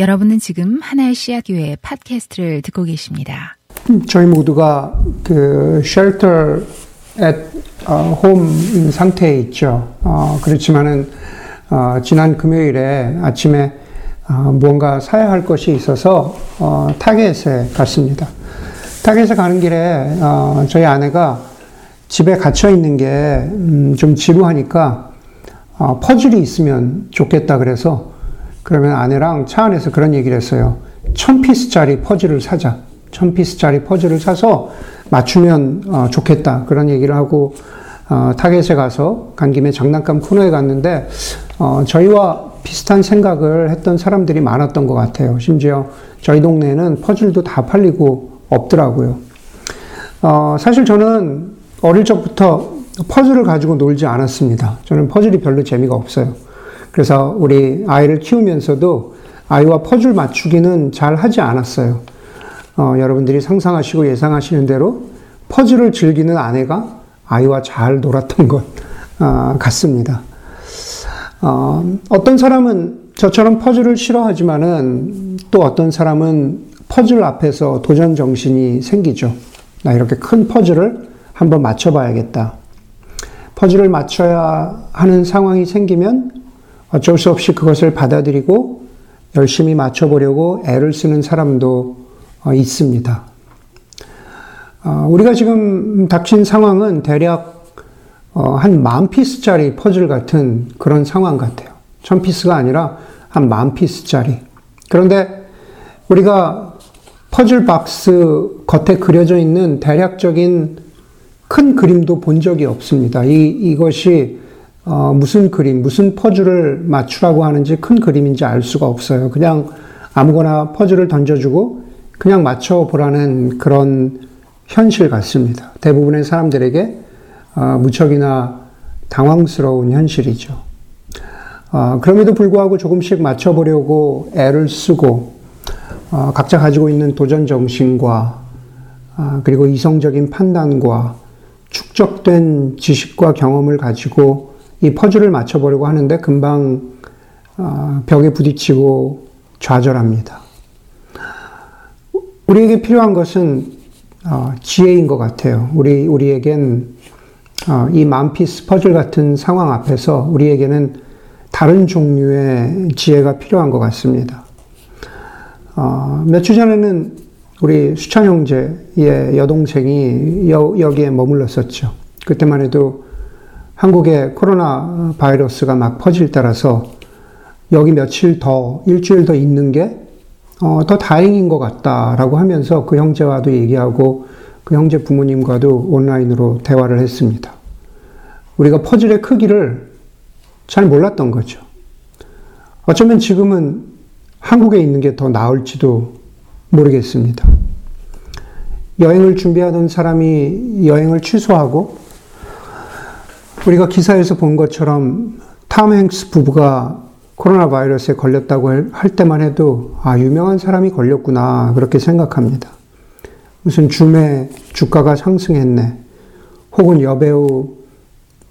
여러분은 지금 하나의 씨앗 교회 팟캐스트를 듣고 계십니다. 저희 모두가 그 shelter at home인 상태에 있죠. 어, 그렇지만은 어, 지난 금요일에 아침에 어, 무언가 사야 할 것이 있어서 어, 타겟에 갔습니다. 타겟에 가는 길에 어, 저희 아내가 집에 갇혀 있는 게좀 음, 지루하니까 어, 퍼즐이 있으면 좋겠다 그래서 그러면 아내랑 차 안에서 그런 얘기를 했어요. 천 piece짜리 퍼즐을 사자. 천 piece짜리 퍼즐을 사서 맞추면 어, 좋겠다. 그런 얘기를 하고 어, 타겟에 가서 간 김에 장난감 코너에 갔는데 어, 저희와 비슷한 생각을 했던 사람들이 많았던 것 같아요. 심지어 저희 동네에는 퍼즐도 다 팔리고 없더라고요. 어, 사실 저는 어릴 적부터 퍼즐을 가지고 놀지 않았습니다. 저는 퍼즐이 별로 재미가 없어요. 그래서 우리 아이를 키우면서도 아이와 퍼즐 맞추기는 잘 하지 않았어요. 어, 여러분들이 상상하시고 예상하시는 대로 퍼즐을 즐기는 아내가 아이와 잘 놀았던 것 어, 같습니다. 어, 어떤 사람은 저처럼 퍼즐을 싫어하지만은 또 어떤 사람은 퍼즐 앞에서 도전 정신이 생기죠. 나 이렇게 큰 퍼즐을 한번 맞춰봐야겠다. 퍼즐을 맞춰야 하는 상황이 생기면 어쩔 수 없이 그것을 받아들이고 열심히 맞춰보려고 애를 쓰는 사람도 어, 있습니다. 어, 우리가 지금 닥친 상황은 대략 어, 한 만 piece짜리 퍼즐 같은 그런 상황 같아요. 천 piece가 아니라 한 만 piece짜리. 그런데 우리가 퍼즐 박스 겉에 그려져 있는 대략적인 큰 그림도 본 적이 없습니다. 이, 이것이 어, 무슨 그림, 무슨 퍼즐을 맞추라고 하는지 큰 그림인지 알 수가 없어요. 그냥 아무거나 퍼즐을 던져주고 그냥 맞춰보라는 그런 현실 같습니다. 대부분의 사람들에게 어, 무척이나 당황스러운 현실이죠. 어, 그럼에도 불구하고 조금씩 맞춰보려고 애를 쓰고 어, 각자 가지고 있는 도전 정신과 아, 그리고 이성적인 판단과 축적된 지식과 경험을 가지고 이 퍼즐을 맞춰보려고 하는데 금방 어, 벽에 부딪히고 좌절합니다. 우리에게 필요한 것은 어, 지혜인 것 같아요. 우리 우리에겐 어, 이 만피스 퍼즐 같은 상황 앞에서 우리에게는 다른 종류의 지혜가 필요한 것 같습니다. 몇주 전에는 우리 수찬 형제의 여동생이 여, 여기에 머물렀었죠. 그때만 해도 한국에 코로나 바이러스가 막 퍼질 따라서 여기 며칠 더, 일주일 더 있는 게, 어, 더 다행인 것 같다라고 하면서 그 형제와도 얘기하고 그 형제 부모님과도 온라인으로 대화를 했습니다. 우리가 퍼즐의 크기를 잘 몰랐던 거죠. 어쩌면 지금은 한국에 있는 게 더 나을지도 모르겠습니다. 여행을 준비하던 사람이 여행을 취소하고 우리가 기사에서 본 것처럼 탐 행스 부부가 코로나 바이러스에 걸렸다고 할 때만 해도 아, 유명한 사람이 걸렸구나. 그렇게 생각합니다. 무슨 줌에 주가가 상승했네. 혹은 여배우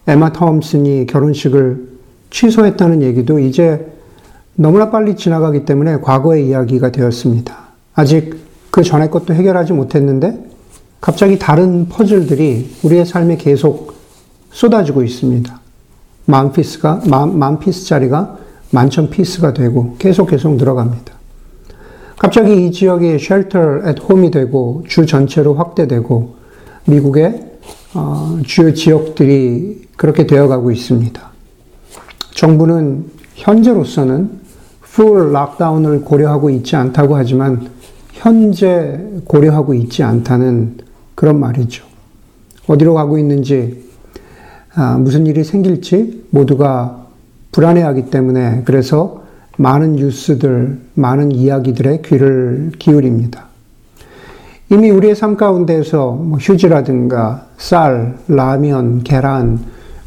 에마 톰슨이 결혼식을 취소했다는 얘기도 이제 너무나 빨리 지나가기 때문에 과거의 이야기가 되었습니다. 아직 그 전에 것도 해결하지 못했는데 갑자기 다른 퍼즐들이 우리의 삶에 계속 쏟아지고 있습니다. 만 피스가, 만, 만 피스짜리가 만천 피스가 되고 계속 계속 늘어갑니다. 갑자기 이 지역이 shelter at home이 되고 주 전체로 확대되고 미국의 어, 주요 지역들이 그렇게 되어가고 있습니다. 정부는 현재로서는 full lockdown을 고려하고 있지 않다고 하지만 현재 고려하고 있지 않다는 그런 말이죠. 어디로 가고 있는지 아, 무슨 일이 생길지 모두가 불안해하기 때문에 그래서 많은 뉴스들, 많은 이야기들의 귀를 기울입니다. 이미 우리의 삶 가운데서 뭐 휴지라든가 쌀, 라면, 계란,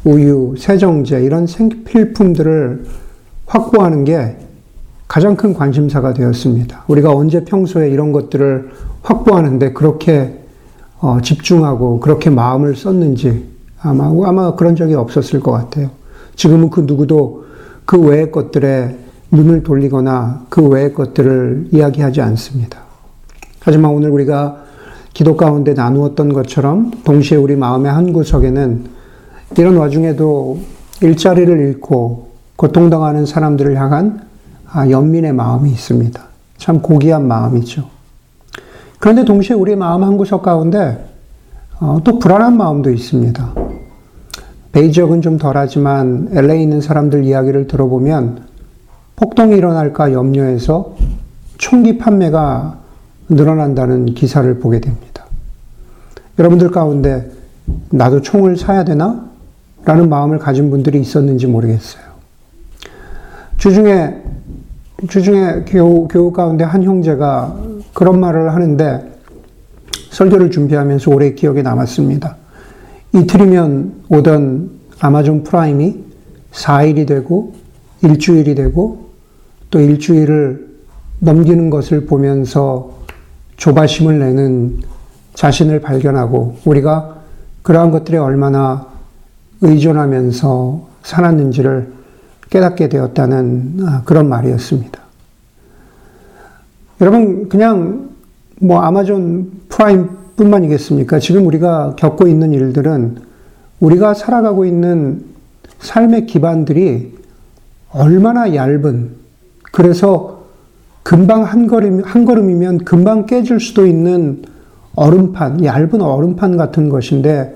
우유, 세정제 이런 생필품들을 확보하는 게 가장 큰 관심사가 되었습니다. 우리가 언제 평소에 이런 것들을 확보하는데 그렇게 어, 집중하고 그렇게 마음을 썼는지 아마, 아마 그런 적이 없었을 것 같아요. 지금은 그 누구도 그 외의 것들에 눈을 돌리거나 그 외의 것들을 이야기하지 않습니다. 하지만 오늘 우리가 기도 가운데 나누었던 것처럼 동시에 우리 마음의 한 구석에는 이런 와중에도 일자리를 잃고 고통당하는 사람들을 향한 아, 연민의 마음이 있습니다. 참 고귀한 마음이죠. 그런데 동시에 우리 마음 한 구석 가운데 어, 또 불안한 마음도 있습니다. 베이 지역은 좀 덜하지만 LA에 있는 사람들 이야기를 들어보면 폭동이 일어날까 염려해서 총기 판매가 늘어난다는 기사를 보게 됩니다. 여러분들 가운데 나도 총을 사야 되나? 라는 마음을 가진 분들이 있었는지 모르겠어요. 주중에, 주중에 교우, 교우 가운데 한 형제가 그런 말을 하는데 설교를 준비하면서 오래 기억에 남았습니다. 이틀이면 오던 Amazon Prime이 4일이 되고 일주일이 되고 또 일주일을 넘기는 것을 보면서 조바심을 내는 자신을 발견하고 우리가 그러한 것들에 얼마나 의존하면서 살았는지를 깨닫게 되었다는 아, 그런 말이었습니다. 여러분, 그냥 뭐 Amazon Prime 뿐만이겠습니까? 지금 우리가 겪고 있는 일들은 우리가 살아가고 있는 삶의 기반들이 얼마나 얇은, 그래서 금방 한 걸음, 한 걸음이면 금방 깨질 수도 있는 얼음판, 얇은 얼음판 같은 것인데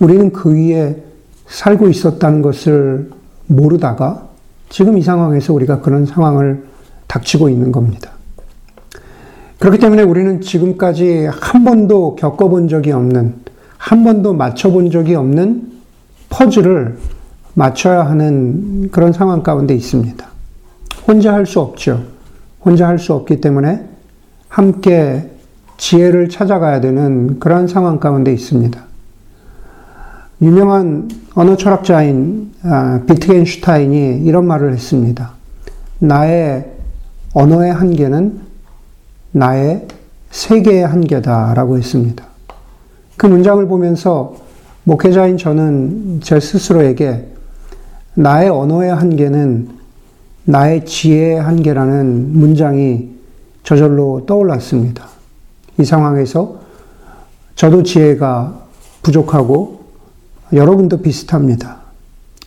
우리는 그 위에 살고 있었다는 것을 모르다가 지금 이 상황에서 우리가 그런 상황을 닥치고 있는 겁니다. 그렇기 때문에 우리는 지금까지 한 번도 겪어본 적이 없는, 한 번도 맞춰본 적이 없는 퍼즐을 맞춰야 하는 그런 상황 가운데 있습니다. 혼자 할 수 없죠. 혼자 할 수 없기 때문에 함께 지혜를 찾아가야 되는 그런 상황 가운데 있습니다. 유명한 언어 철학자인 아, 비트겐슈타인이 이런 말을 했습니다. 나의 언어의 한계는 나의 세계의 한계다라고 했습니다. 그 문장을 보면서 목회자인 저는 제 스스로에게 나의 언어의 한계는 나의 지혜의 한계라는 문장이 저절로 떠올랐습니다. 이 상황에서 저도 지혜가 부족하고 여러분도 비슷합니다.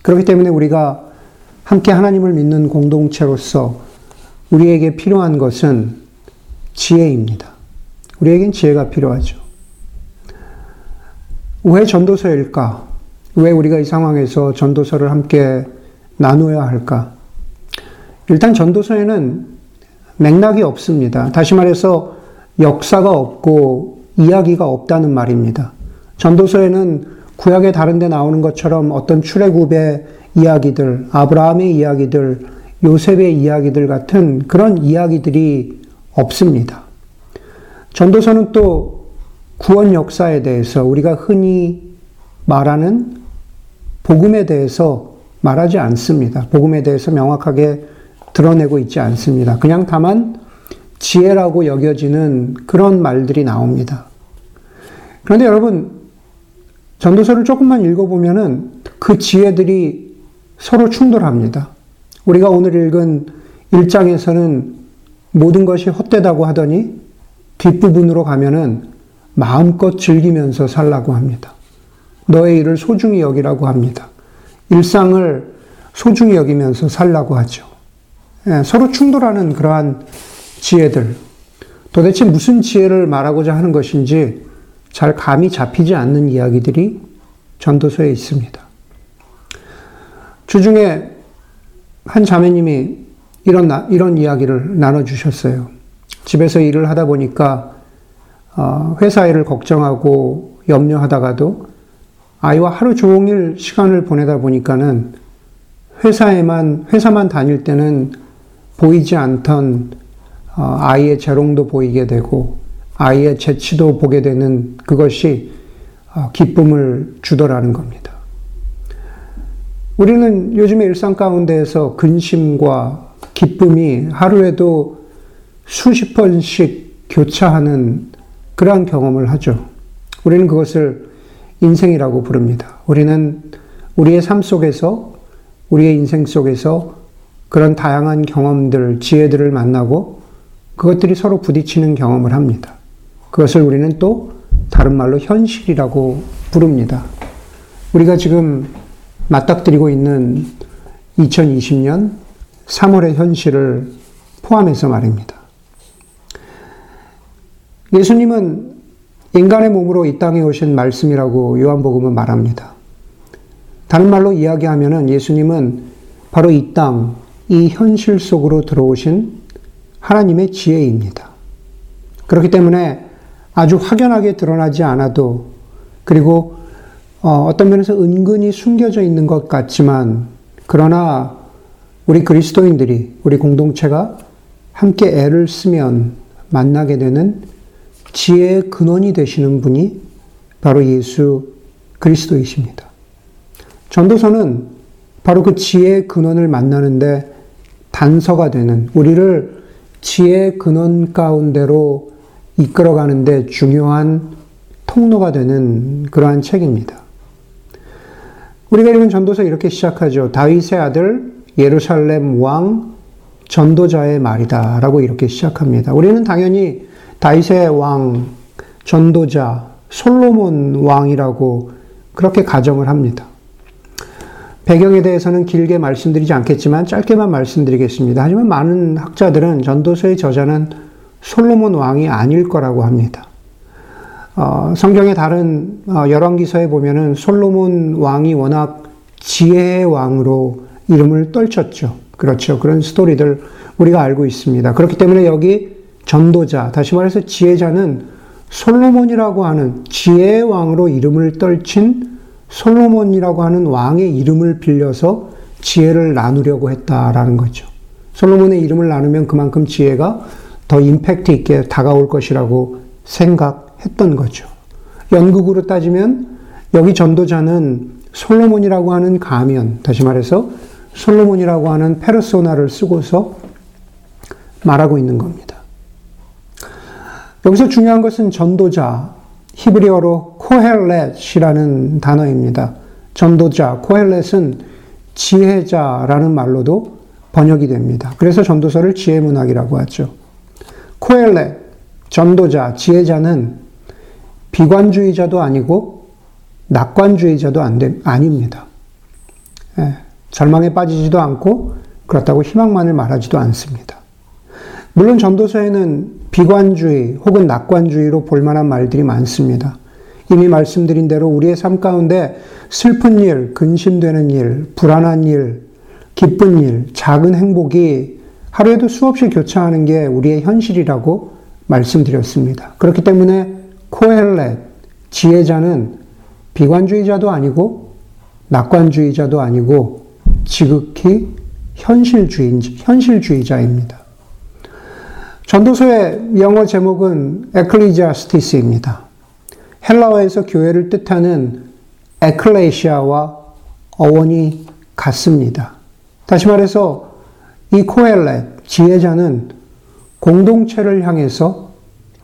그렇기 때문에 우리가 함께 하나님을 믿는 공동체로서 우리에게 필요한 것은 지혜입니다. 우리에겐 지혜가 필요하죠. 왜 전도서일까? 왜 우리가 이 상황에서 전도서를 함께 나누어야 할까? 일단 전도서에는 맥락이 없습니다. 다시 말해서 역사가 없고 이야기가 없다는 말입니다. 전도서에는 구약의 다른 데 나오는 것처럼 어떤 출애굽의 이야기들, 아브라함의 이야기들, 요셉의 이야기들 같은 그런 이야기들이 없습니다. 전도서는 또 구원 역사에 대해서 우리가 흔히 말하는 복음에 대해서 말하지 않습니다. 복음에 대해서 명확하게 드러내고 있지 않습니다. 그냥 다만 지혜라고 여겨지는 그런 말들이 나옵니다. 그런데 여러분, 전도서를 조금만 읽어보면은 그 지혜들이 서로 충돌합니다. 우리가 오늘 읽은 1장에서는 모든 것이 헛되다고 하더니 뒷부분으로 가면은 마음껏 즐기면서 살라고 합니다. 너의 일을 소중히 여기라고 합니다. 일상을 소중히 여기면서 살라고 하죠. 예, 서로 충돌하는 그러한 지혜들. 도대체 무슨 지혜를 말하고자 하는 것인지 잘 감이 잡히지 않는 이야기들이 전도서에 있습니다. 주중에 한 자매님이 이런, 이런 이야기를 나눠주셨어요. 집에서 일을 하다 보니까 어, 회사 일을 걱정하고 염려하다가도 아이와 하루 종일 시간을 보내다 보니까는 회사에만, 회사만 다닐 때는 보이지 않던 어, 아이의 재롱도 보이게 되고 아이의 재치도 보게 되는 그것이 어, 기쁨을 주더라는 겁니다. 우리는 요즘의 일상 가운데에서 근심과 기쁨이 하루에도 수십 번씩 교차하는 그러한 경험을 하죠. 우리는 그것을 인생이라고 부릅니다. 우리는 우리의 삶 속에서, 우리의 인생 속에서 그런 다양한 경험들, 지혜들을 만나고 그것들이 서로 부딪히는 경험을 합니다. 그것을 우리는 또 다른 말로 현실이라고 부릅니다. 우리가 지금 맞닥뜨리고 있는 2020년 3월의 현실을 포함해서 말입니다. 예수님은 인간의 몸으로 이 땅에 오신 말씀이라고 요한복음은 말합니다. 다른 말로 이야기하면 예수님은 바로 이 땅, 이 현실 속으로 들어오신 하나님의 지혜입니다. 그렇기 때문에 아주 확연하게 드러나지 않아도 그리고 어, 어떤 면에서 은근히 숨겨져 있는 것 같지만 그러나 우리 그리스도인들이 우리 공동체가 함께 애를 쓰면 만나게 되는 지혜의 근원이 되시는 분이 바로 예수 그리스도이십니다. 전도서는 바로 그 지혜의 근원을 만나는데 단서가 되는 우리를 지혜의 근원 가운데로 이끌어가는데 중요한 통로가 되는 그러한 책입니다. 우리가 읽은 전도서 이렇게 시작하죠. 다윗의 아들 예루살렘 왕 전도자의 말이다. 라고 이렇게 시작합니다. 우리는 당연히 다윗의 왕 전도자 솔로몬 왕이라고 그렇게 가정을 합니다. 배경에 대해서는 길게 말씀드리지 않겠지만 짧게만 말씀드리겠습니다. 하지만 많은 학자들은 전도서의 저자는 솔로몬 왕이 아닐 거라고 합니다. 어, 성경의 다른 어, 열왕기서에 보면은 솔로몬 왕이 워낙 지혜의 왕으로 이름을 떨쳤죠. 그렇죠. 그런 스토리들 우리가 알고 있습니다. 그렇기 때문에 여기 전도자, 다시 말해서 지혜자는 솔로몬이라고 하는 지혜의 왕으로 이름을 떨친 솔로몬이라고 하는 왕의 이름을 빌려서 지혜를 나누려고 했다라는 거죠. 솔로몬의 이름을 나누면 그만큼 지혜가 더 임팩트 있게 다가올 것이라고 생각했던 거죠. 연극으로 따지면 여기 전도자는 솔로몬이라고 하는 가면, 다시 말해서 솔로몬이라고 하는 페르소나를 쓰고서 말하고 있는 겁니다. 여기서 중요한 것은 전도자, 히브리어로 코헬렛이라는 단어입니다. 전도자, 코헬렛은 지혜자라는 말로도 번역이 됩니다. 그래서 전도서를 지혜문학이라고 하죠. 코헬렛, 전도자, 지혜자는 비관주의자도 아니고 낙관주의자도 안 되, 아닙니다. 예, 절망에 빠지지도 않고 그렇다고 희망만을 말하지도 않습니다. 물론 전도서에는 비관주의 혹은 낙관주의로 볼만한 말들이 많습니다. 이미 말씀드린 대로 우리의 삶 가운데 슬픈 일, 근심되는 일, 불안한 일, 기쁜 일, 작은 행복이 하루에도 수없이 교차하는 게 우리의 현실이라고 말씀드렸습니다. 그렇기 때문에 코헬렛, 지혜자는 비관주의자도 아니고 낙관주의자도 아니고 지극히 현실주의, 현실주의자입니다. 전도서의 영어 제목은 에클리지아스티스입니다. 헬라어에서 교회를 뜻하는 에클레시아와 어원이 같습니다. 다시 말해서 이 코엘렛, 지혜자는 공동체를 향해서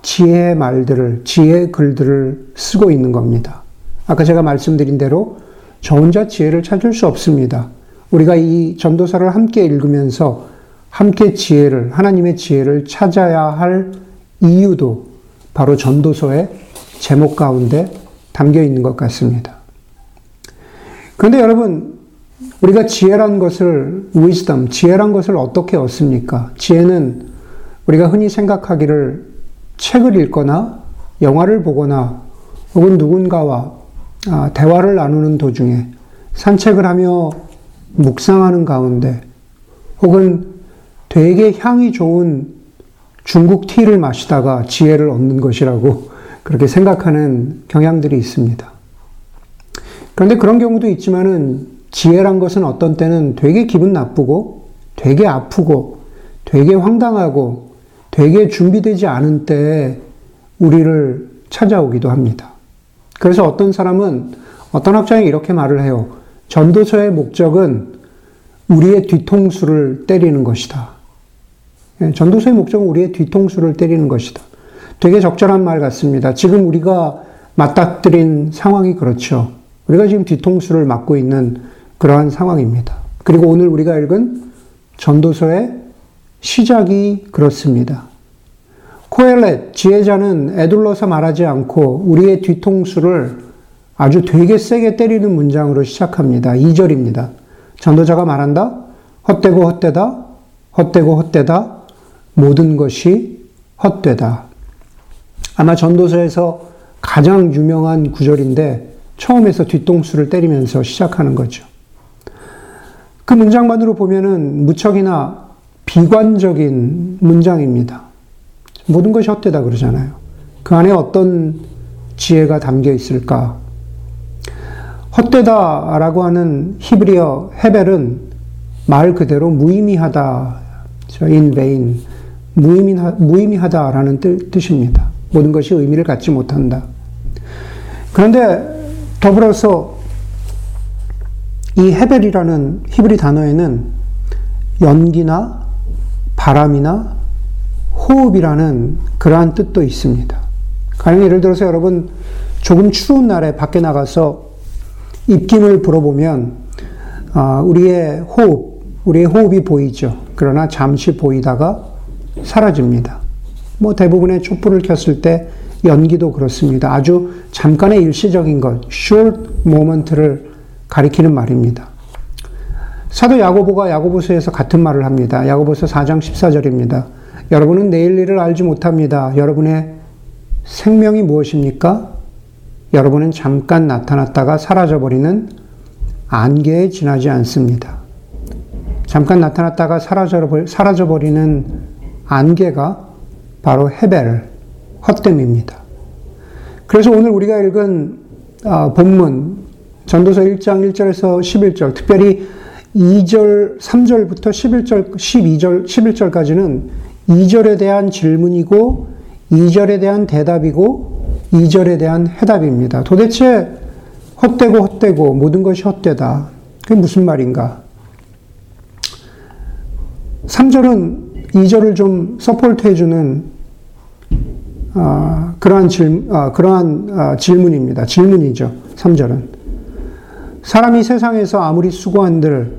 지혜의 말들을, 지혜의 글들을 쓰고 있는 겁니다. 아까 제가 말씀드린 대로 저 혼자 지혜를 찾을 수 없습니다. 우리가 이 전도서를 함께 읽으면서 함께 지혜를, 하나님의 지혜를 찾아야 할 이유도 바로 전도서의 제목 가운데 담겨 있는 것 같습니다. 그런데 여러분, 우리가 지혜란 것을, wisdom, 지혜란 것을 어떻게 얻습니까? 지혜는 우리가 흔히 생각하기를 책을 읽거나 영화를 보거나 혹은 누군가와 아, 대화를 나누는 도중에 산책을 하며 묵상하는 가운데 혹은 되게 향이 좋은 중국 티를 마시다가 지혜를 얻는 것이라고 그렇게 생각하는 경향들이 있습니다. 그런데 그런 경우도 있지만은 지혜란 것은 어떤 때는 되게 기분 나쁘고 되게 아프고 되게 황당하고 되게 준비되지 않은 때에 우리를 찾아오기도 합니다. 그래서 어떤 사람은 어떤 학자는 이렇게 말을 해요. 전도서의 목적은 우리의 뒤통수를 때리는 것이다. 예, 전도서의 목적은 우리의 뒤통수를 때리는 것이다. 되게 적절한 말 같습니다. 지금 우리가 맞닥뜨린 상황이 그렇죠. 우리가 지금 뒤통수를 맞고 있는 그러한 상황입니다. 그리고 오늘 우리가 읽은 전도서의 시작이 그렇습니다. 코엘렛, 지혜자는 애둘러서 말하지 않고 우리의 뒤통수를 아주 되게 세게 때리는 문장으로 시작합니다. 2절입니다. 전도자가 말한다? 헛되고 헛되다, 헛되고 헛되다, 모든 것이 헛되다. 아마 전도서에서 가장 유명한 구절인데 처음에서 뒤통수를 때리면서 시작하는 거죠. 그 문장만으로 보면은 무척이나 비관적인 문장입니다. 모든 것이 헛되다 그러잖아요. 그 안에 어떤 지혜가 담겨 있을까? 헛되다라고 하는 히브리어 헤벨은 말 그대로 무의미하다, in vain, 무의미하, 무의미하다라는 뜻 입니다. 모든 것이 의미를 갖지 못한다. 그런데 더불어서 이 헤벨이라는 히브리 단어에는 연기나 바람이나 호흡이라는 그러한 뜻도 있습니다. 가령 예를 들어서 여러분 조금 추운 날에 밖에 나가서 입김을 불어보면 아, 우리의 호흡, 우리의 호흡이 보이죠. 그러나 잠시 보이다가 사라집니다. 뭐 대부분의 촛불을 켰을 때 연기도 그렇습니다. 아주 잠깐의 일시적인 것, short moment를 가리키는 말입니다. 사도 야고보가 야고보서에서 같은 말을 합니다. 야고보서 4장 14절입니다. 여러분은 내일 일을 알지 못합니다. 여러분의 생명이 무엇입니까? 여러분은 잠깐 나타났다가 사라져버리는 안개에 지나지 않습니다. 잠깐 나타났다가 사라져버리는 안개가 바로 헤벨, 헛됨입니다. 그래서 오늘 우리가 읽은 아, 본문, 전도서 1장 1절에서 11절, 특별히 2절, 3절부터 11절, 12절, 11절까지는 2절에 대한 질문이고 2절에 대한 대답이고 2절에 대한 해답입니다. 도대체 헛되고 헛되고 모든 것이 헛되다. 그게 무슨 말인가? 3절은 2절을 좀 support 해 주는 아, 그러한 질, 아, 그러한 아, 질문입니다. 질문이죠. 3절은. 사람이 세상에서 아무리 수고한들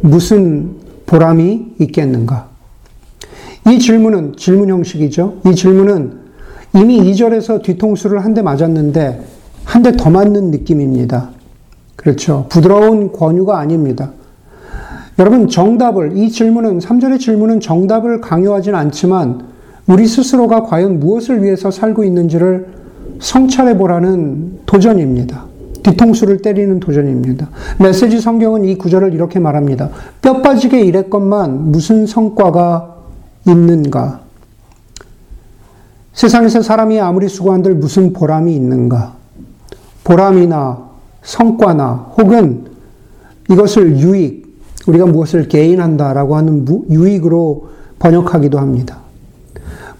무슨 보람이 있겠는가? 이 질문은 질문 형식이죠. 이 질문은 이미 2절에서 뒤통수를 한 대 맞았는데 한 대 더 맞는 느낌입니다. 그렇죠. 부드러운 권유가 아닙니다. 여러분, 정답을, 이 질문은, 3절의 질문은 정답을 강요하진 않지만 우리 스스로가 과연 무엇을 위해서 살고 있는지를 성찰해 보라는 도전입니다. 뒤통수를 때리는 도전입니다. 메시지 성경은 이 구절을 이렇게 말합니다. 뼈 빠지게 일했건만 무슨 성과가 있는가? 세상에서 사람이 아무리 수고한들 무슨 보람이 있는가? 보람이나 성과나 혹은 이것을 유익, 우리가 무엇을 개인한다라고 하는 유익으로 번역하기도 합니다.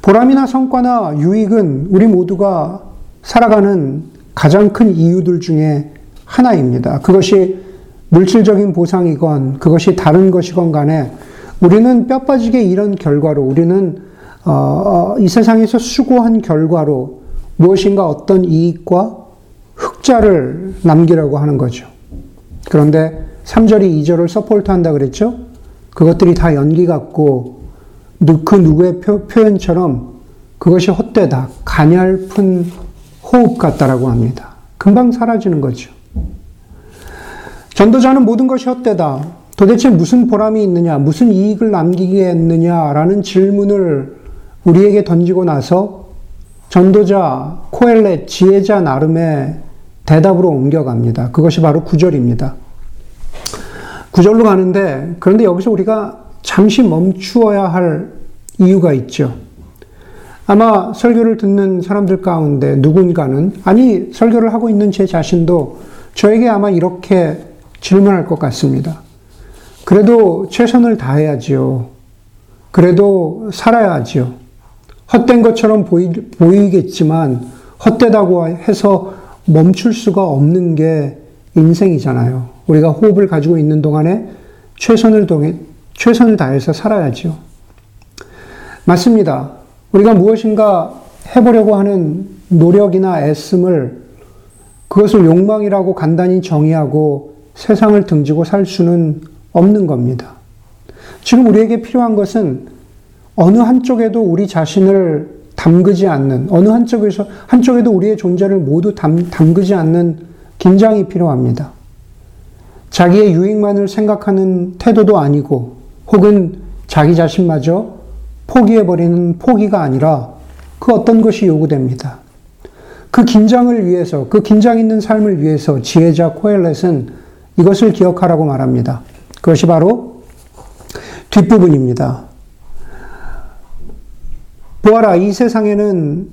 보람이나 성과나 유익은 우리 모두가 살아가는 가장 큰 이유들 중에 하나입니다. 그것이 물질적인 보상이건 그것이 다른 것이건 간에 우리는 뼈 빠지게 일한 결과로 우리는 어, 어, 이 세상에서 수고한 결과로 무엇인가 어떤 이익과 흑자를 남기려고 하는 거죠. 그런데 3절이 2절을 support 한다 그랬죠? 그것들이 다 연기 같고 그 누구의 표, 현처럼 그것이 헛되다. 가냘픈 호흡 같다라고 합니다. 금방 사라지는 거죠. 전도자는 모든 것이 헛되다. 도대체 무슨 보람이 있느냐, 무슨 이익을 남기겠느냐라는 질문을 우리에게 던지고 나서 전도자, 코엘렛, 지혜자 나름의 대답으로 옮겨갑니다. 그것이 바로 구절입니다. 구절로 가는데, 그런데 여기서 우리가 잠시 멈추어야 할 이유가 있죠. 아마 설교를 듣는 사람들 가운데 누군가는, 아니, 설교를 하고 있는 제 자신도 저에게 아마 이렇게 질문할 것 같습니다. 그래도 최선을 다해야지요. 그래도 살아야지요. 헛된 것처럼 보이, 보이겠지만, 헛되다고 해서 멈출 수가 없는 게 인생이잖아요. 우리가 호흡을 가지고 있는 동안에 최선을 동해, 최선을 다해서 살아야죠. 맞습니다. 우리가 무엇인가 해보려고 하는 노력이나 애씀을 그것을 욕망이라고 간단히 정의하고 세상을 등지고 살 수는 없는 겁니다. 지금 우리에게 필요한 것은 어느 한쪽에도 우리 자신을 담그지 않는, 어느 한쪽에서, 한쪽에도 우리의 존재를 모두 담, 담그지 않는 긴장이 필요합니다. 자기의 유익만을 생각하는 태도도 아니고, 혹은 자기 자신마저 포기해버리는 포기가 아니라 그 어떤 것이 요구됩니다. 그 긴장을 위해서, 그 긴장 있는 삶을 위해서 지혜자 코엘렛은 이것을 기억하라고 말합니다. 그것이 바로 뒷부분입니다. 보아라, 이 세상에는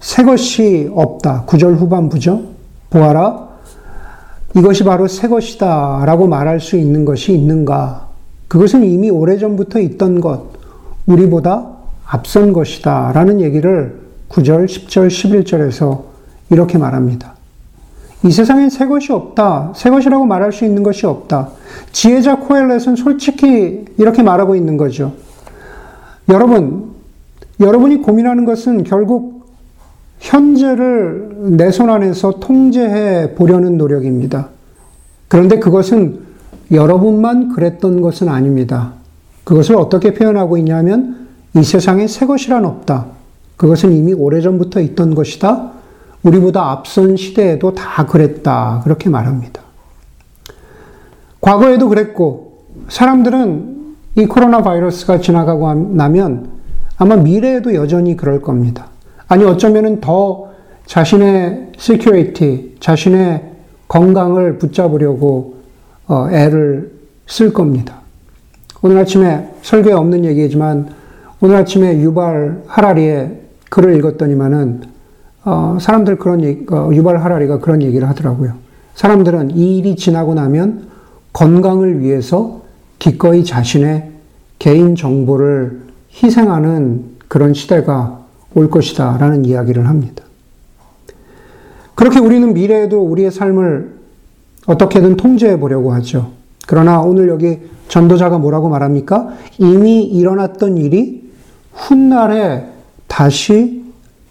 새 것이 없다. 구절 후반부죠. 보아라, 이것이 바로 새 것이다. 라고 말할 수 있는 것이 있는가? 그것은 이미 오래전부터 있던 것, 우리보다 앞선 것이다. 라는 얘기를 9절, 10절, 11절에서 이렇게 말합니다. 이 세상엔 새 것이 없다. 새 것이라고 말할 수 있는 것이 없다. 지혜자 코엘렛은 솔직히 이렇게 말하고 있는 거죠. 여러분, 여러분이 고민하는 것은 결국 현재를 내 손 안에서 통제해 보려는 노력입니다. 그런데 그것은 여러분만 그랬던 것은 아닙니다. 그것을 어떻게 표현하고 있냐면 이 세상에 새 것이란 없다. 그것은 이미 오래전부터 있던 것이다. 우리보다 앞선 시대에도 다 그랬다. 그렇게 말합니다. 과거에도 그랬고, 사람들은 이 코로나 바이러스가 지나가고 나면 아마 미래에도 여전히 그럴 겁니다. 아니, 어쩌면은 더 자신의 security, 자신의 건강을 붙잡으려고 어, 애를 쓸 겁니다. 오늘 아침에 설교에 없는 얘기지만 오늘 아침에 유발 하라리의 글을 읽었더니만은 어, 사람들 그런 얘기, 어, 유발 하라리가 그런 얘기를 하더라고요. 사람들은 이 일이 지나고 나면 건강을 위해서 기꺼이 자신의 개인 정보를 희생하는 그런 시대가 올 것이다 라는 이야기를 합니다. 그렇게 우리는 미래에도 우리의 삶을 어떻게든 통제해 보려고 하죠. 그러나 오늘 여기 전도자가 뭐라고 말합니까? 이미 일어났던 일이 훗날에 다시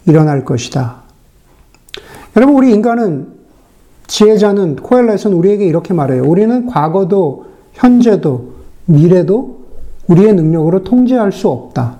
일어날 것이다. 여러분, 우리 인간은, 지혜자는, 코엘렛은 우리에게 이렇게 말해요. 우리는 과거도, 현재도, 미래도 우리의 능력으로 통제할 수 없다.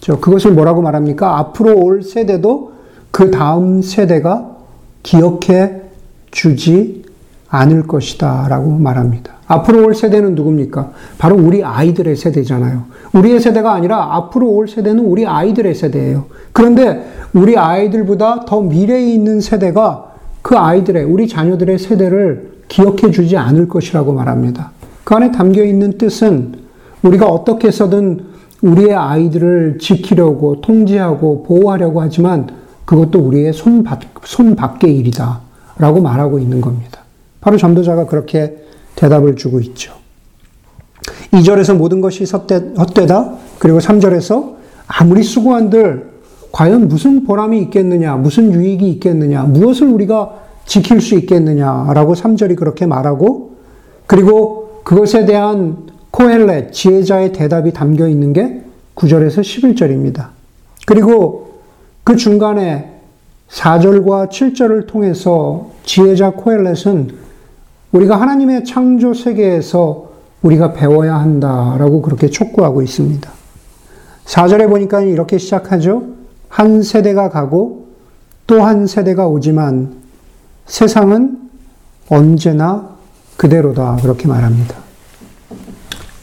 저 그것을 뭐라고 말합니까? 앞으로 올 세대도 그 다음 세대가 기억해 주지 않을 것이다. 라고 말합니다. 앞으로 올 세대는 누굽니까? 바로 우리 아이들의 세대잖아요. 우리의 세대가 아니라 앞으로 올 세대는 우리 아이들의 세대예요. 그런데 우리 아이들보다 더 미래에 있는 세대가 그 아이들의, 우리 자녀들의 세대를 기억해 주지 않을 것이라고 말합니다. 그 안에 담겨 있는 뜻은 우리가 어떻게 해서든 우리의 아이들을 지키려고 통제하고 보호하려고 하지만 그것도 우리의 손, 밖, 손 밖의 일이다. 라고 말하고 있는 겁니다. 바로 전도자가 그렇게 대답을 주고 있죠. 2절에서 모든 것이 헛되 다. 그리고 3절에서 아무리 수고한들 과연 무슨 보람이 있겠느냐, 무슨 유익이 있겠느냐, 무엇을 우리가 지킬 수 있겠느냐라고 3절이 그렇게 말하고 그리고 그것에 대한 코헬렛, 지혜자의 대답이 담겨 있는 게 9절에서 11절입니다. 그리고 그 중간에 4절과 7절을 통해서 지혜자 코헬렛은 우리가 하나님의 창조 세계에서 우리가 배워야 한다라고 그렇게 촉구하고 있습니다. 4절에 보니까 이렇게 시작하죠. 한 세대가 가고 또 한 세대가 오지만 세상은 언제나 그대로다. 그렇게 말합니다.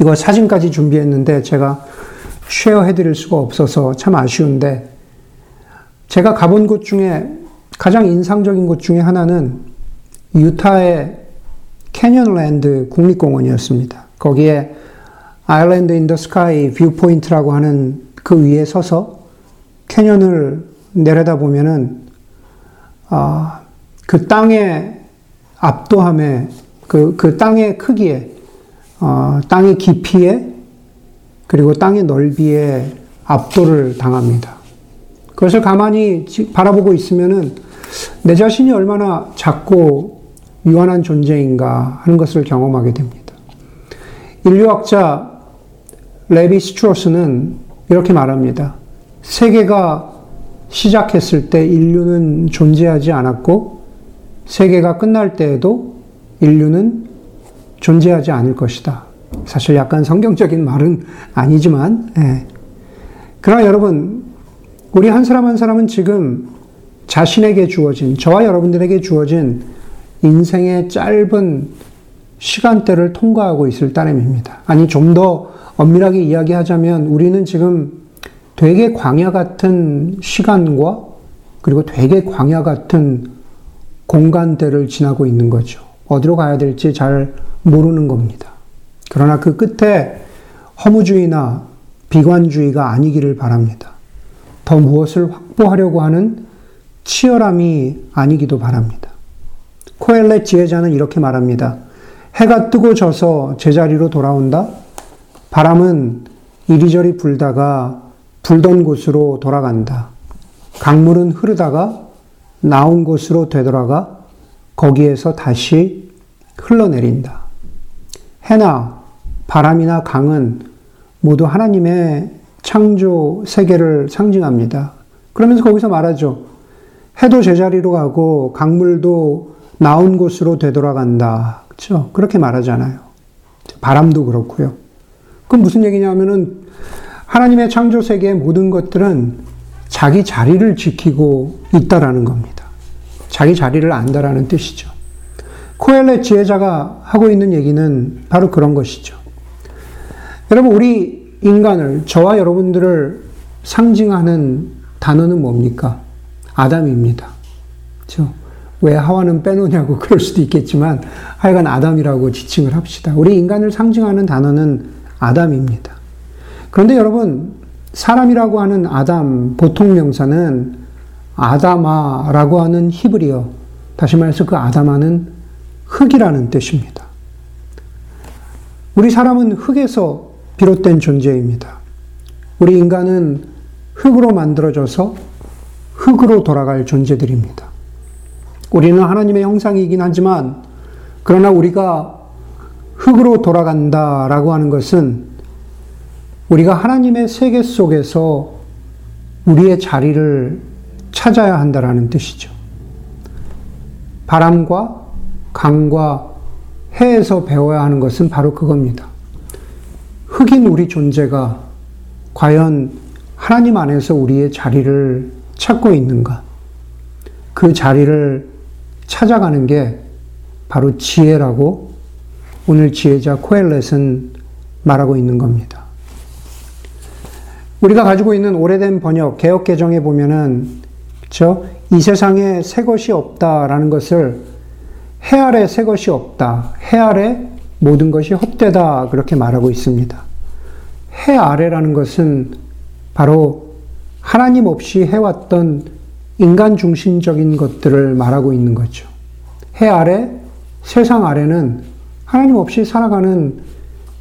이거 사진까지 준비했는데 제가 share 해드릴 수가 없어서 참 아쉬운데 제가 가본 곳 중에 가장 인상적인 곳 중에 하나는 유타의 캐년랜드 국립공원이었습니다. 거기에 Island in the Sky viewpoint라고 하는 그 위에 서서 canyon을 내려다 보면은 아, 그 땅의 압도함에 그, 그 땅의 크기에 어, 땅의 깊이에 그리고 땅의 넓이에 압도를 당합니다. 그것을 가만히 바라보고 있으면은 내 자신이 얼마나 작고 유한한 존재인가 하는 것을 경험하게 됩니다. 인류학자 레비 스트로스는 이렇게 말합니다. 세계가 시작했을 때 인류는 존재하지 않았고 세계가 끝날 때에도 인류는 존재하지 않을 것이다. 사실 약간 성경적인 말은 아니지만, 예. 그러나 여러분, 우리 한 사람 한 사람은 지금 자신에게 주어진, 저와 여러분들에게 주어진 인생의 짧은 시간대를 통과하고 있을 따름입니다. 아니, 좀 더 엄밀하게 이야기하자면 우리는 지금 되게 광야 같은 시간과 그리고 되게 광야 같은 공간대를 지나고 있는 거죠. 어디로 가야 될지 잘 모르는 겁니다. 그러나 그 끝에 허무주의나 비관주의가 아니기를 바랍니다. 더 무엇을 확보하려고 하는 치열함이 아니기도 바랍니다. 코엘렛 지혜자는 이렇게 말합니다. 해가 뜨고 져서 제자리로 돌아온다? 바람은 이리저리 불다가 불던 곳으로 돌아간다. 강물은 흐르다가 나온 곳으로 되돌아가 거기에서 다시 흘러내린다. 해나 바람이나 강은 모두 하나님의 창조 세계를 상징합니다. 그러면서 거기서 말하죠. 해도 제자리로 가고 강물도 나온 곳으로 되돌아간다. 그렇죠? 그렇게 말하잖아요. 바람도 그렇고요. 그럼 무슨 얘기냐면은 하나님의 창조 세계의 모든 것들은 자기 자리를 지키고 있다라는 겁니다. 자기 자리를 안다라는 뜻이죠. 코엘렛 지혜자가 하고 있는 얘기는 바로 그런 것이죠. 여러분, 우리 인간을, 저와 여러분들을 상징하는 단어는 뭡니까? 아담입니다. 그렇죠? 왜 하와는 빼놓냐고 그럴 수도 있겠지만 하여간 아담이라고 지칭을 합시다. 우리 인간을 상징하는 단어는 아담입니다. 그런데 여러분, 사람이라고 하는 아담, 보통 명사는 아다마라고 하는 히브리어, 다시 말해서 그 아다마는 흙이라는 뜻입니다. 우리 사람은 흙에서 비롯된 존재입니다. 우리 인간은 흙으로 만들어져서 흙으로 돌아갈 존재들입니다. 우리는 하나님의 형상이긴 하지만, 그러나 우리가 흙으로 돌아간다라고 하는 것은 우리가 하나님의 세계 속에서 우리의 자리를 찾아야 한다라는 뜻이죠. 바람과 강과 해에서 배워야 하는 것은 바로 그겁니다. 흑인 우리 존재가 과연 하나님 안에서 우리의 자리를 찾고 있는가? 그 자리를 찾아가는 게 바로 지혜라고 오늘 지혜자 코엘렛은 말하고 있는 겁니다. 우리가 가지고 있는 오래된 번역, 개혁 개정에 보면은, 그쵸? 이 세상에 새 것이 없다라는 것을 해 아래 새 것이 없다. 해 아래 모든 것이 헛되다. 그렇게 말하고 있습니다. 해 아래라는 것은 바로 하나님 없이 해왔던 인간 중심적인 것들을 말하고 있는 거죠. 해 아래, 세상 아래는 하나님 없이 살아가는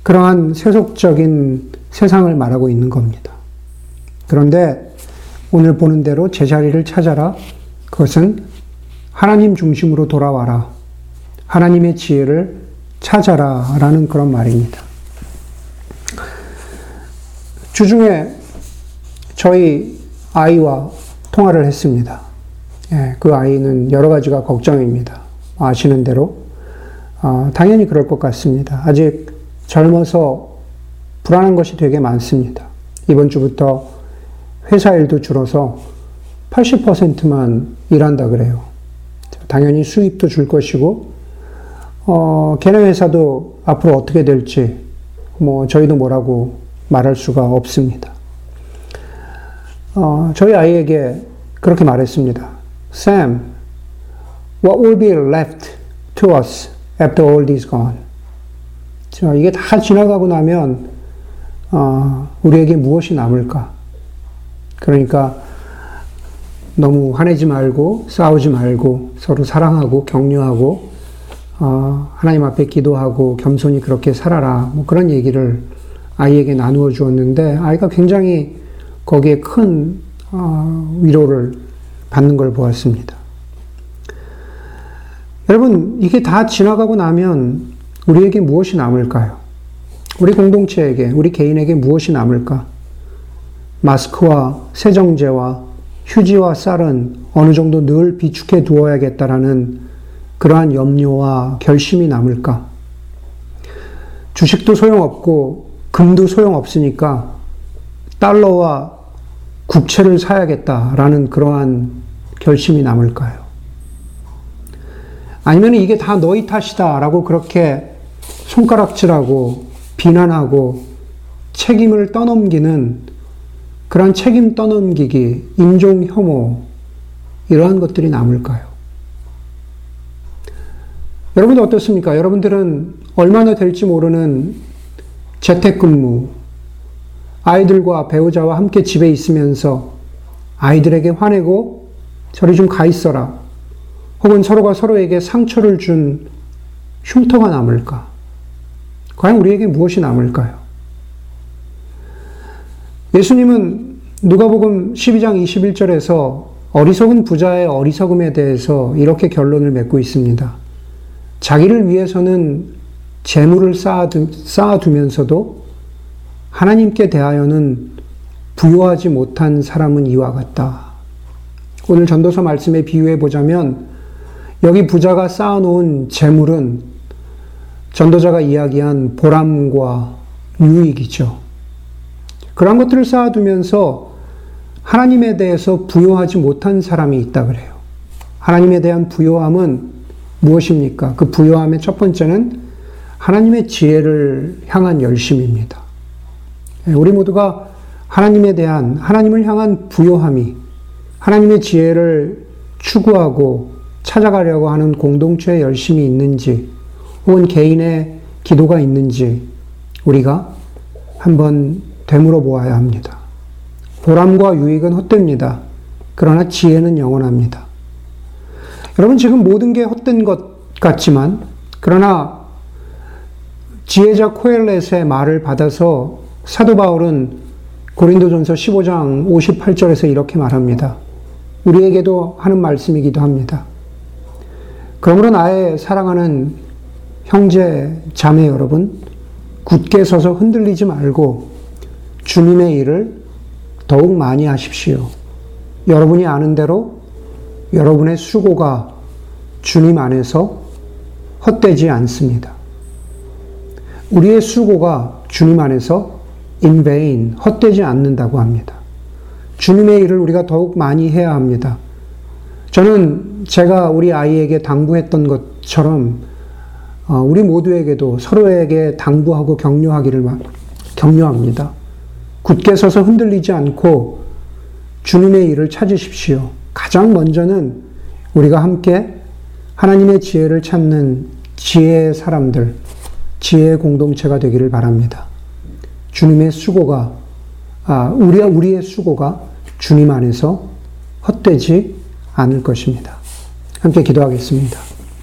그러한 세속적인 세상을 말하고 있는 겁니다. 그런데 오늘 보는 대로 제자리를 찾아라. 그것은 하나님 중심으로 돌아와라. 하나님의 지혜를 찾아라. 라는 그런 말입니다. 주중에 저희 아이와 통화를 했습니다. 예, 그 아이는 여러 가지가 걱정입니다. 아시는 대로. 어, 당연히 그럴 것 같습니다. 아직 젊어서 불안한 것이 되게 많습니다. 이번 주부터 회사 일도 줄어서 80%만 일한다 그래요. 당연히 수입도 줄 것이고, 어, 걔네 회사도 앞으로 어떻게 될지, 뭐, 저희도 뭐라고 말할 수가 없습니다. 어, 저희 아이에게 그렇게 말했습니다. Sam, what will be left to us after all this gone? 이게 다 지나가고 나면, 어, 우리에게 무엇이 남을까? 그러니까, 너무 화내지 말고, 싸우지 말고, 서로 사랑하고, 격려하고, 어, 하나님 앞에 기도하고, 겸손히 그렇게 살아라. 뭐 그런 얘기를 아이에게 나누어 주었는데, 아이가 굉장히 거기에 큰 어, 위로를 받는 걸 보았습니다. 여러분, 이게 다 지나가고 나면 우리에게 무엇이 남을까요? 우리 공동체에게, 우리 개인에게 무엇이 남을까? 마스크와 세정제와 휴지와 쌀은 어느 정도 늘 비축해 두어야겠다라는 그러한 염려와 결심이 남을까? 주식도 소용없고 금도 소용없으니까 달러와 국채를 사야겠다라는 그러한 결심이 남을까요? 아니면 이게 다 너희 탓이다라고 그렇게 손가락질하고 비난하고 책임을 떠넘기는 그러한 책임 떠넘기기, 인종 혐오, 이러한 것들이 남을까요? 여러분들 어떻습니까? 여러분들은 얼마나 될지 모르는 재택근무, 아이들과 배우자와 함께 집에 있으면서 아이들에게 화내고 저리 좀 가 있어라. 혹은 서로가 서로에게 상처를 준 흉터가 남을까? 과연 우리에게 무엇이 남을까요? 예수님은 누가복음 12장 21절에서 어리석은 부자의 어리석음에 대해서 이렇게 결론을 맺고 있습니다. 자기를 위해서는 재물을 쌓아두면서도 하나님께 대하여는 부여하지 못한 사람은 이와 같다. 오늘 전도서 말씀에 비유해 보자면 여기 부자가 쌓아놓은 재물은 전도자가 이야기한 보람과 유익이죠. 그런 것들을 쌓아두면서 하나님에 대해서 부여하지 못한 사람이 있다 그래요. 하나님에 대한 부여함은 무엇입니까? 그 부여함의 첫 번째는 하나님의 지혜를 향한 열심입니다. 예, 우리 모두가 하나님에 대한, 하나님을 향한 부여함이 하나님의 지혜를 추구하고 찾아가려고 하는 공동체의 열심이 있는지, 혹은 개인의 기도가 있는지, 우리가 한번 되물어 보아야 합니다. 보람과 유익은 헛됩니다. 그러나 지혜는 영원합니다. 여러분 지금 모든 게 헛된 것 같지만 그러나 지혜자 코엘렛의 말을 받아서 사도 바울은 고린도전서 15장 58절에서 이렇게 말합니다. 우리에게도 하는 말씀이기도 합니다. 그러므로 나의 사랑하는 형제, 자매 여러분, 굳게 서서 흔들리지 말고 주님의 일을 더욱 많이 하십시오. 여러분이 아는 대로 여러분의 수고가 주님 안에서 헛되지 않습니다. 우리의 수고가 주님 안에서 in vain, 헛되지 않는다고 합니다. 주님의 일을 우리가 더욱 많이 해야 합니다. 저는 제가 우리 아이에게 당부했던 것처럼 어, 우리 모두에게도 서로에게 당부하고 격려하기를 격려합니다. 굳게 서서 흔들리지 않고 주님의 일을 찾으십시오. 가장 먼저는 우리가 함께 하나님의 지혜를 찾는 지혜의 사람들, 지혜의 공동체가 되기를 바랍니다. 주님의 수고가, 아, 우리, 우리의 수고가 주님 안에서 헛되지 않을 것입니다. 함께 기도하겠습니다.